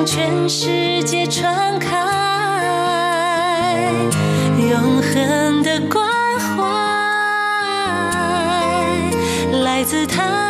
向全世界传开，永恒的关怀来自他。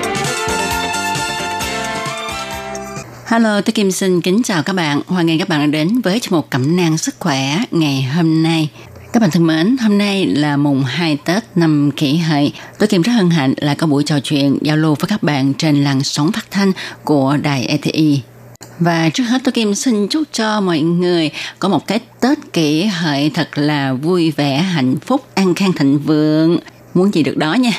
Hello, tôi Kim xin kính chào các bạn. Hoan nghênh các bạn đã đến với chương mục Cẩm nang sức khỏe ngày hôm nay. Các bạn thân mến, hôm nay là mùng 2 Tết năm kỷ hợi. Tôi Kim rất hân hạnh là có buổi trò chuyện giao lưu với các bạn trên làn sóng phát thanh của đài ETI. Và trước hết tôi Kim xin chúc cho mọi người có một cái Tết kỷ hợi thật là vui vẻ, hạnh phúc, an khang thịnh vượng. Muốn gì được đó nha.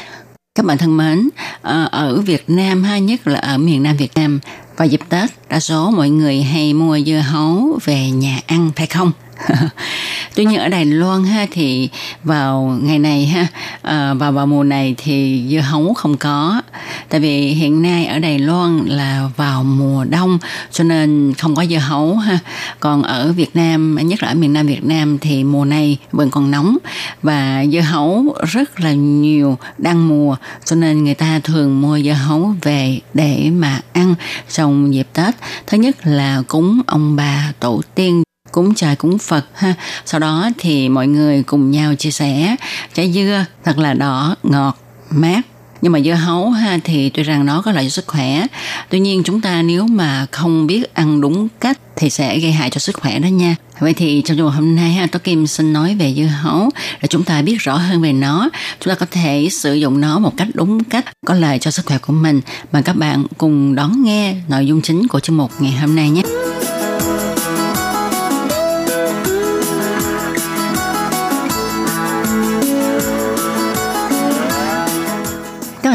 Các bạn thân mến, ờ, ở Việt Nam ha, nhất là ở miền Nam Việt Nam, vào dịp Tết, đa số mọi người hay mua dưa hấu về nhà ăn phải không? Tuy nhiên ở Đài Loan ha thì vào ngày này ha à, vào vào mùa này thì dưa hấu không có. Tại vì hiện nay ở Đài Loan là vào mùa đông cho nên không có dưa hấu ha. Còn ở Việt Nam nhất là ở miền Nam Việt Nam thì mùa này vẫn còn nóng. Và dưa hấu rất là nhiều đang mùa cho nên người ta thường mua dưa hấu về để mà ăn trong dịp Tết. Thứ nhất là cúng ông bà tổ tiên cúng trời cúng Phật ha. Sau đó thì mọi người cùng nhau chia sẻ trái dưa thật là đỏ, ngọt, mát. Nhưng mà dưa hấu ha thì tuy rằng nó có lợi cho sức khỏe. Tuy nhiên chúng ta nếu mà không biết ăn đúng cách thì sẽ gây hại cho sức khỏe đó nha. Vậy thì trong trường hôm nay ha tôi kim xin nói về dưa hấu để chúng ta biết rõ hơn về nó. Chúng ta có thể sử dụng nó một cách đúng cách có lợi cho sức khỏe của mình. Mà các bạn cùng đón nghe nội dung chính của chương mục ngày hôm nay nhé.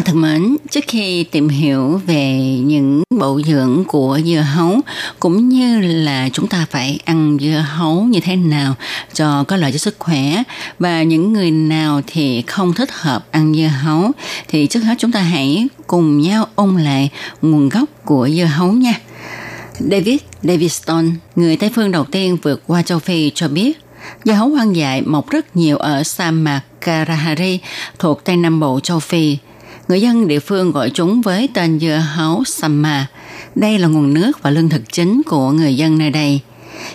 Thân mến, trước khi tìm hiểu về những bộ dưỡng của dưa hấu cũng như là chúng ta phải ăn dưa hấu như thế nào cho có lợi cho sức khỏe và những người nào thì không thích hợp ăn dưa hấu thì trước hết chúng ta hãy cùng nhau ôn lại nguồn gốc của dưa hấu nha. David Davidson, người Tây phương đầu tiên vượt qua châu Phi cho biết dưa hấu hoang dại mọc rất nhiều ở sa mạc Kalahari thuộc Tây Nam Bộ châu Phi người dân địa phương gọi chúng với tên dưa hấu Samma. Đây là nguồn nước và lương thực chính của người dân nơi đây.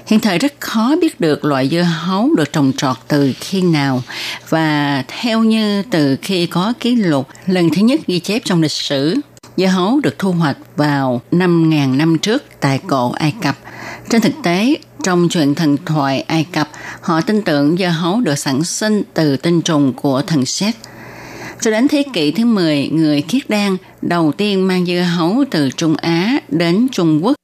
Hiện thời rất khó biết được loại dưa hấu được trồng trọt từ khi nào và theo như từ khi có ký lục lần thứ nhất ghi chép trong lịch sử. Dưa hấu được thu hoạch vào 5.000 năm trước tại cổ Ai Cập. Trên thực tế, trong chuyện thần thoại Ai Cập, họ tin tưởng dưa hấu được sản sinh từ tinh trùng của thần Seth – cho đến thế kỷ thứ 10, người khiết đan đầu tiên mang dưa hấu từ Trung Á đến Trung Quốc.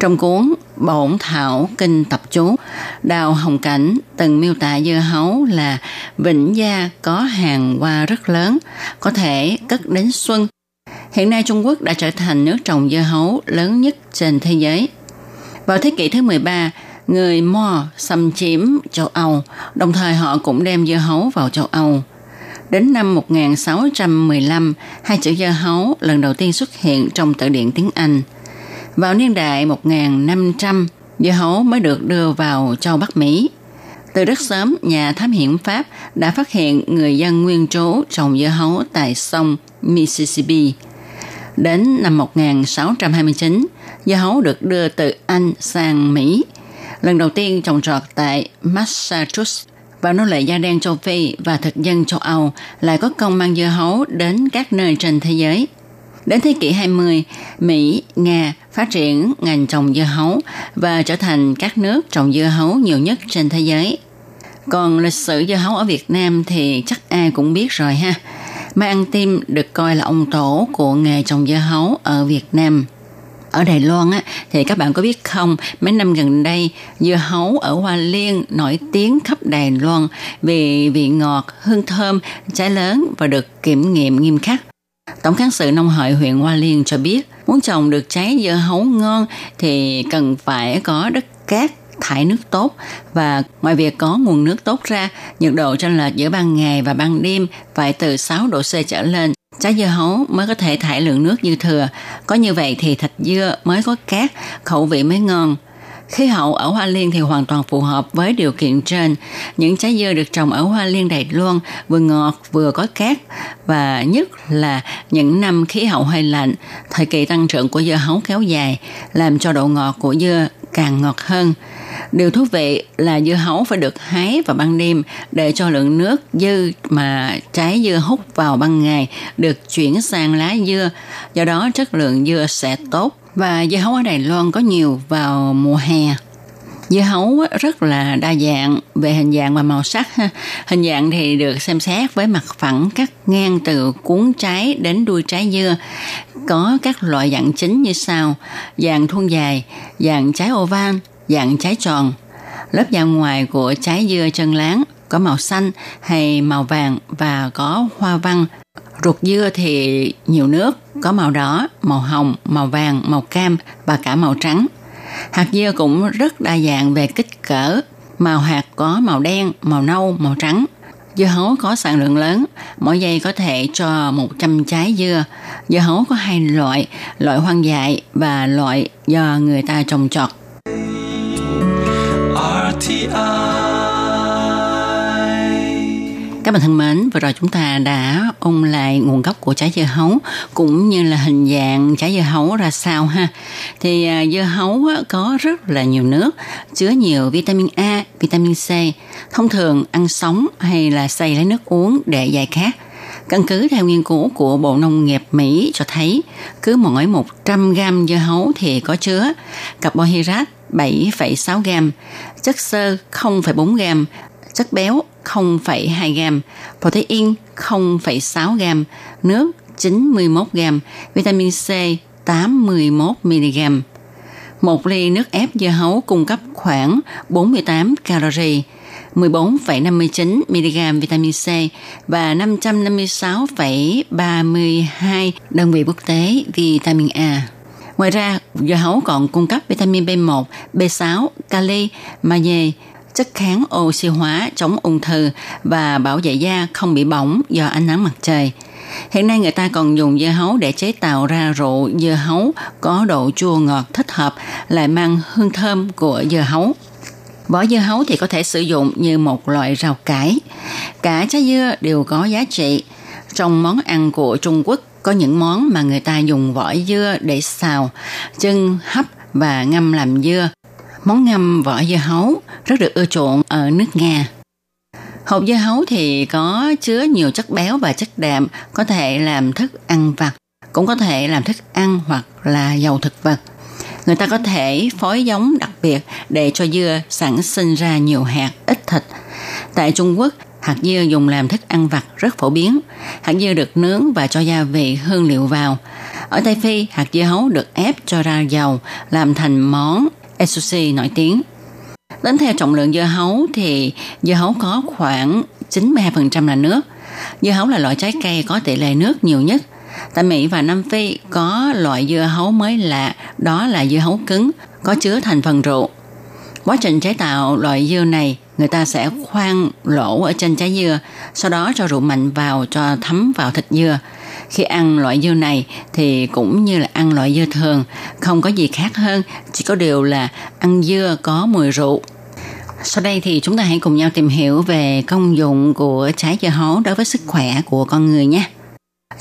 Trong cuốn Bổn Thảo Kinh Tập Chú, Đào Hồng Cảnh từng miêu tả dưa hấu là vĩnh gia có hàng hoa rất lớn, có thể cất đến xuân. Hiện nay Trung Quốc đã trở thành nước trồng dưa hấu lớn nhất trên thế giới. Vào thế kỷ thứ 13, người Mo xâm chiếm châu Âu, đồng thời họ cũng đem dưa hấu vào châu Âu. Đến năm 1615, hai chữ dưa hấu lần đầu tiên xuất hiện trong từ điển tiếng Anh. Vào niên đại 1500, dưa hấu mới được đưa vào châu Bắc Mỹ. Từ rất sớm, nhà thám hiểm Pháp đã phát hiện người dân nguyên trú trồng dưa hấu tại sông Mississippi. Đến năm 1629, dưa hấu được đưa từ Anh sang Mỹ. Lần đầu tiên trồng trọt tại Massachusetts và nô lệ da đen châu Phi và thực dân châu Âu lại có công mang dưa hấu đến các nơi trên thế giới. Đến thế kỷ 20, Mỹ, Nga phát triển ngành trồng dưa hấu và trở thành các nước trồng dưa hấu nhiều nhất trên thế giới. Còn lịch sử dưa hấu ở Việt Nam thì chắc ai cũng biết rồi ha. Mai Ăn Tim được coi là ông tổ của nghề trồng dưa hấu ở Việt Nam ở Đài Loan á, thì các bạn có biết không, mấy năm gần đây, dưa hấu ở Hoa Liên nổi tiếng khắp Đài Loan vì vị ngọt, hương thơm, trái lớn và được kiểm nghiệm nghiêm khắc. Tổng cán sự nông hội huyện Hoa Liên cho biết, muốn trồng được trái dưa hấu ngon thì cần phải có đất cát thải nước tốt và ngoài việc có nguồn nước tốt ra, nhiệt độ chênh lệch giữa ban ngày và ban đêm phải từ 6 độ C trở lên. Trái dưa hấu mới có thể thải lượng nước dư thừa. Có như vậy thì thịt dưa mới có cát, khẩu vị mới ngon. Khí hậu ở Hoa Liên thì hoàn toàn phù hợp với điều kiện trên. Những trái dưa được trồng ở Hoa Liên Đài Loan vừa ngọt vừa có cát và nhất là những năm khí hậu hơi lạnh, thời kỳ tăng trưởng của dưa hấu kéo dài làm cho độ ngọt của dưa càng ngọt hơn. Điều thú vị là dưa hấu phải được hái vào ban đêm để cho lượng nước dư mà trái dưa hút vào ban ngày được chuyển sang lá dưa, do đó chất lượng dưa sẽ tốt. Và dưa hấu ở Đài Loan có nhiều vào mùa hè. Dưa hấu rất là đa dạng về hình dạng và màu sắc. Hình dạng thì được xem xét với mặt phẳng cắt ngang từ cuốn trái đến đuôi trái dưa. Có các loại dạng chính như sau, dạng thuôn dài, dạng trái oval, dạng trái tròn. Lớp da ngoài của trái dưa chân láng có màu xanh hay màu vàng và có hoa văn. Ruột dưa thì nhiều nước, có màu đỏ, màu hồng, màu vàng, màu cam và cả màu trắng. Hạt dưa cũng rất đa dạng về kích cỡ, màu hạt có màu đen, màu nâu, màu trắng. Dưa hấu có sản lượng lớn, mỗi giây có thể cho 100 trái dưa. Dưa hấu có hai loại, loại hoang dại và loại do người ta trồng trọt. Các bạn thân mến, vừa rồi chúng ta đã ôn lại nguồn gốc của trái dưa hấu cũng như là hình dạng trái dưa hấu ra sao ha. Thì à, dưa hấu có rất là nhiều nước, chứa nhiều vitamin A, vitamin C. Thông thường ăn sống hay là xay lấy nước uống để giải khát. Căn cứ theo nghiên cứu của Bộ Nông nghiệp Mỹ cho thấy, cứ mỗi 100 gram dưa hấu thì có chứa carbohydrate 7,6 gram, chất xơ 0,4 gram, chất béo 0,2 gram, protein 0,6 gram, nước 91 gram, vitamin C 81 mg. Một ly nước ép dưa hấu cung cấp khoảng 48 calorie, 14,59 mg vitamin C và 556,32 đơn vị quốc tế vitamin A. Ngoài ra, dưa hấu còn cung cấp vitamin B1, B6, kali, magie, chất kháng oxy hóa, chống ung thư và bảo vệ da không bị bỏng do ánh nắng mặt trời. Hiện nay người ta còn dùng dưa hấu để chế tạo ra rượu dưa hấu có độ chua ngọt thích hợp, lại mang hương thơm của dưa hấu. Vỏ dưa hấu thì có thể sử dụng như một loại rau cải. Cả trái dưa đều có giá trị. Trong món ăn của Trung Quốc có những món mà người ta dùng vỏ dưa để xào, chân, hấp và ngâm làm dưa. Món ngâm vỏ dưa hấu rất được ưa chuộng ở nước Nga. Hộp dưa hấu thì có chứa nhiều chất béo và chất đạm, có thể làm thức ăn vặt, cũng có thể làm thức ăn hoặc là dầu thực vật. Người ta có thể phối giống đặc biệt để cho dưa sản sinh ra nhiều hạt, ít thịt. Tại Trung Quốc, hạt dưa dùng làm thức ăn vặt rất phổ biến. Hạt dưa được nướng và cho gia vị hương liệu vào. Ở Tây Phi, hạt dưa hấu được ép cho ra dầu, làm thành món sushi nổi tiếng. Đến theo trọng lượng dưa hấu thì dưa hấu có khoảng 92% là nước. Dưa hấu là loại trái cây có tỷ lệ nước nhiều nhất. Tại Mỹ và Nam Phi có loại dưa hấu mới lạ, đó là dưa hấu cứng, có chứa thành phần rượu. Quá trình chế tạo loại dưa này, người ta sẽ khoan lỗ ở trên trái dưa, sau đó cho rượu mạnh vào cho thấm vào thịt dưa. Khi ăn loại dưa này thì cũng như là ăn loại dưa thường, không có gì khác hơn, chỉ có điều là ăn dưa có mùi rượu. Sau đây thì chúng ta hãy cùng nhau tìm hiểu về công dụng của trái dưa hấu đối với sức khỏe của con người nhé.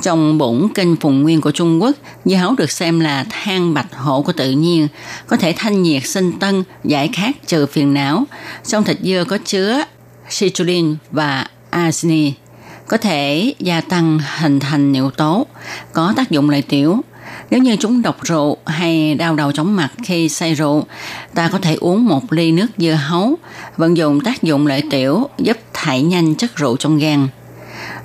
Trong bổn kinh phùng nguyên của Trung Quốc, dưa hấu được xem là than bạch hổ của tự nhiên, có thể thanh nhiệt sinh tân, giải khát trừ phiền não. Trong thịt dưa có chứa citrulline và arsenic, có thể gia tăng hình thành niệu tố, có tác dụng lợi tiểu. Nếu như chúng độc rượu hay đau đầu chóng mặt khi say rượu, ta có thể uống một ly nước dưa hấu, vận dụng tác dụng lợi tiểu giúp thải nhanh chất rượu trong gan.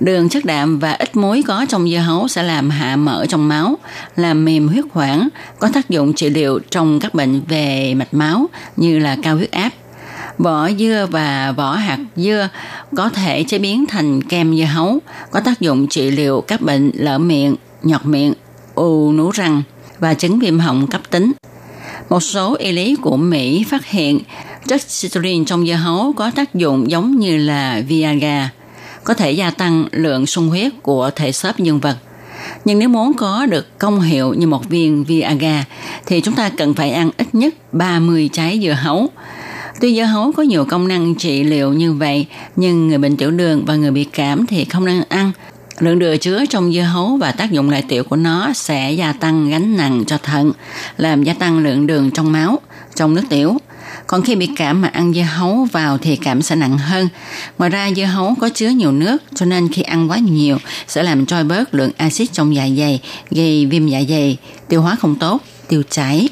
Đường chất đạm và ít muối có trong dưa hấu sẽ làm hạ mỡ trong máu, làm mềm huyết quản, có tác dụng trị liệu trong các bệnh về mạch máu như là cao huyết áp. Vỏ dưa và vỏ hạt dưa có thể chế biến thành kem dưa hấu, có tác dụng trị liệu các bệnh lở miệng, nhọt miệng, u nú răng và chứng viêm họng cấp tính. Một số y lý của Mỹ phát hiện chất citrulline trong dưa hấu có tác dụng giống như là Viagra, có thể gia tăng lượng sung huyết của thể xốp dương vật. Nhưng nếu muốn có được công hiệu như một viên Viagra thì chúng ta cần phải ăn ít nhất 30 trái dưa hấu. Tuy dưa hấu có nhiều công năng trị liệu như vậy, nhưng người bệnh tiểu đường và người bị cảm thì không nên ăn Lượng đường chứa trong dưa hấu và tác dụng lợi tiểu của nó sẽ gia tăng gánh nặng cho thận, làm gia tăng lượng đường trong máu, trong nước tiểu. Còn khi bị cảm mà ăn dưa hấu vào thì cảm sẽ nặng hơn. Ngoài ra dưa hấu có chứa nhiều nước cho nên khi ăn quá nhiều sẽ làm trôi bớt lượng axit trong dạ dày, gây viêm dạ dày, tiêu hóa không tốt, tiêu chảy.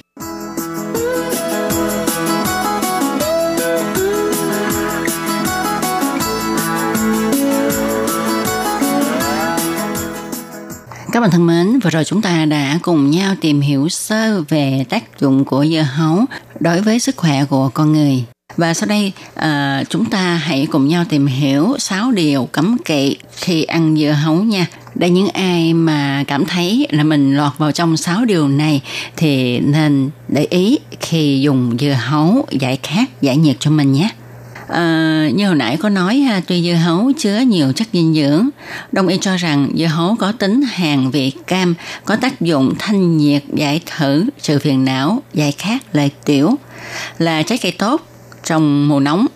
Các bạn thân mến, vừa rồi chúng ta đã cùng nhau tìm hiểu sơ về tác dụng của dưa hấu đối với sức khỏe của con người. Và sau đây à, chúng ta hãy cùng nhau tìm hiểu 6 điều cấm kỵ khi ăn dưa hấu nha. Để những ai mà cảm thấy là mình lọt vào trong 6 điều này thì nên để ý khi dùng dưa hấu giải khát, giải nhiệt cho mình nhé. À, như hồi nãy có nói ha, tuy dưa hấu chứa nhiều chất dinh dưỡng, đông y cho rằng dưa hấu có tính hàn vị cam, có tác dụng thanh nhiệt, giải thử, trừ phiền não, giải khát, lợi tiểu, là trái cây tốt trong mùa nóng.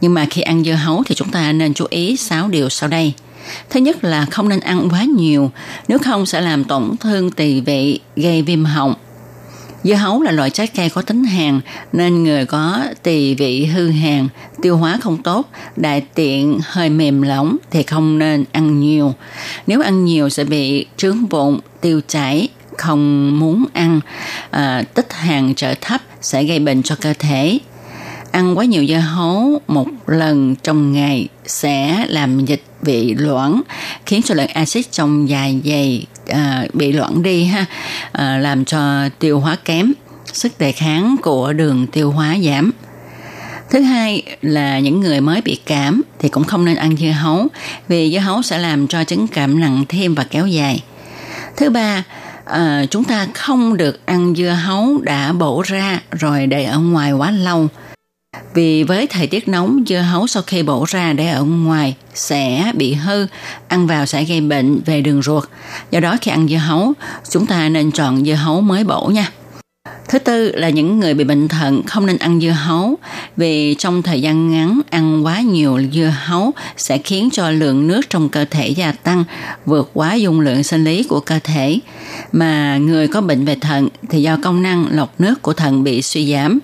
Nhưng mà khi ăn dưa hấu thì chúng ta nên chú ý 6 điều sau đây. Thứ nhất là không nên ăn quá nhiều, nếu không sẽ làm tổn thương tỳ vị, gây viêm họng, Dưa hấu là loại trái cây có tính hàn nên người có tỳ vị hư hàn, tiêu hóa không tốt, đại tiện hơi mềm lỏng thì không nên ăn nhiều. Nếu ăn nhiều sẽ bị trướng bụng, tiêu chảy, không muốn ăn, à, tích hàn trở thấp sẽ gây bệnh cho cơ thể. Ăn quá nhiều dưa hấu một lần trong ngày sẽ làm dịch vị loãng, khiến cho lượng axit trong dạ dày à, bị loãng đi ha, à, làm cho tiêu hóa kém, sức đề kháng của đường tiêu hóa giảm. Thứ hai là những người mới bị cảm thì cũng không nên ăn dưa hấu vì dưa hấu sẽ làm cho chứng cảm nặng thêm và kéo dài. Thứ ba, à, chúng ta không được ăn dưa hấu đã bổ ra rồi để ở ngoài quá lâu vì với thời tiết nóng, dưa hấu sau khi bổ ra để ở ngoài sẽ bị hư, ăn vào sẽ gây bệnh về đường ruột. Do đó khi ăn dưa hấu, chúng ta nên chọn dưa hấu mới bổ nha. Thứ tư là những người bị bệnh thận không nên ăn dưa hấu, vì trong thời gian ngắn ăn quá nhiều dưa hấu sẽ khiến cho lượng nước trong cơ thể gia tăng, vượt quá dung lượng sinh lý của cơ thể. Mà người có bệnh về thận thì do công năng lọc nước của thận bị suy giảm,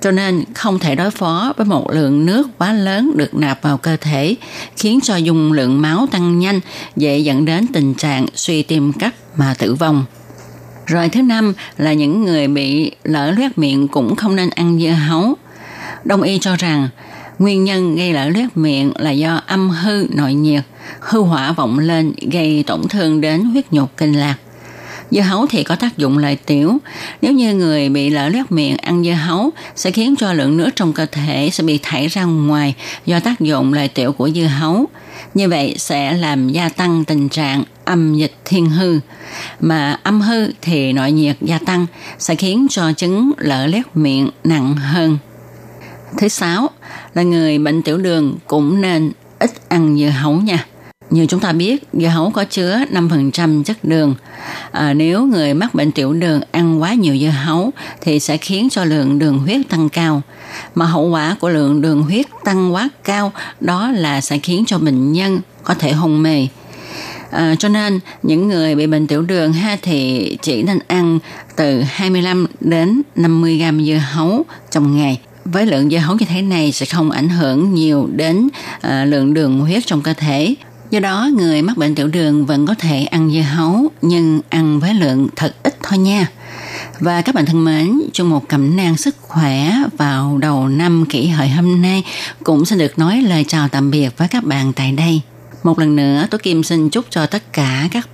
cho nên không thể đối phó với một lượng nước quá lớn được nạp vào cơ thể, khiến cho dung lượng máu tăng nhanh, dễ dẫn đến tình trạng suy tim cấp mà tử vong. Rồi thứ năm là những người bị lở loét miệng cũng không nên ăn dưa hấu. Đông y cho rằng nguyên nhân gây lở loét miệng là do âm hư nội nhiệt, hư hỏa vọng lên gây tổn thương đến huyết nhục kinh lạc. Dưa hấu thì có tác dụng lợi tiểu. Nếu như người bị lở loét miệng ăn dưa hấu, sẽ khiến cho lượng nước trong cơ thể sẽ bị thải ra ngoài do tác dụng lợi tiểu của dưa hấu. Như vậy sẽ làm gia tăng tình trạng âm dịch thiên hư. Mà âm hư thì nội nhiệt gia tăng, sẽ khiến cho chứng lở loét miệng nặng hơn. Thứ sáu, là người bệnh tiểu đường cũng nên ít ăn dưa hấu nha. Như chúng ta biết, dưa hấu có chứa 5% chất đường. À, nếu người mắc bệnh tiểu đường ăn quá nhiều dưa hấu thì sẽ khiến cho lượng đường huyết tăng cao. Mà hậu quả của lượng đường huyết tăng quá cao đó là sẽ khiến cho bệnh nhân có thể hôn mê. À, cho nên những người bị bệnh tiểu đường ha thì chỉ nên ăn từ 25 đến 50 gram dưa hấu trong ngày với lượng dưa hấu như thế này sẽ không ảnh hưởng nhiều đến à, lượng đường huyết trong cơ thể Do đó, người mắc bệnh tiểu đường vẫn có thể ăn dưa hấu nhưng ăn với lượng thật ít thôi nha. Và các bạn thân mến, trong một cẩm nang sức khỏe vào đầu năm kỷ hợi hôm nay cũng xin được nói lời chào tạm biệt với các bạn tại đây. Một lần nữa, tôi Kim xin chúc cho tất cả các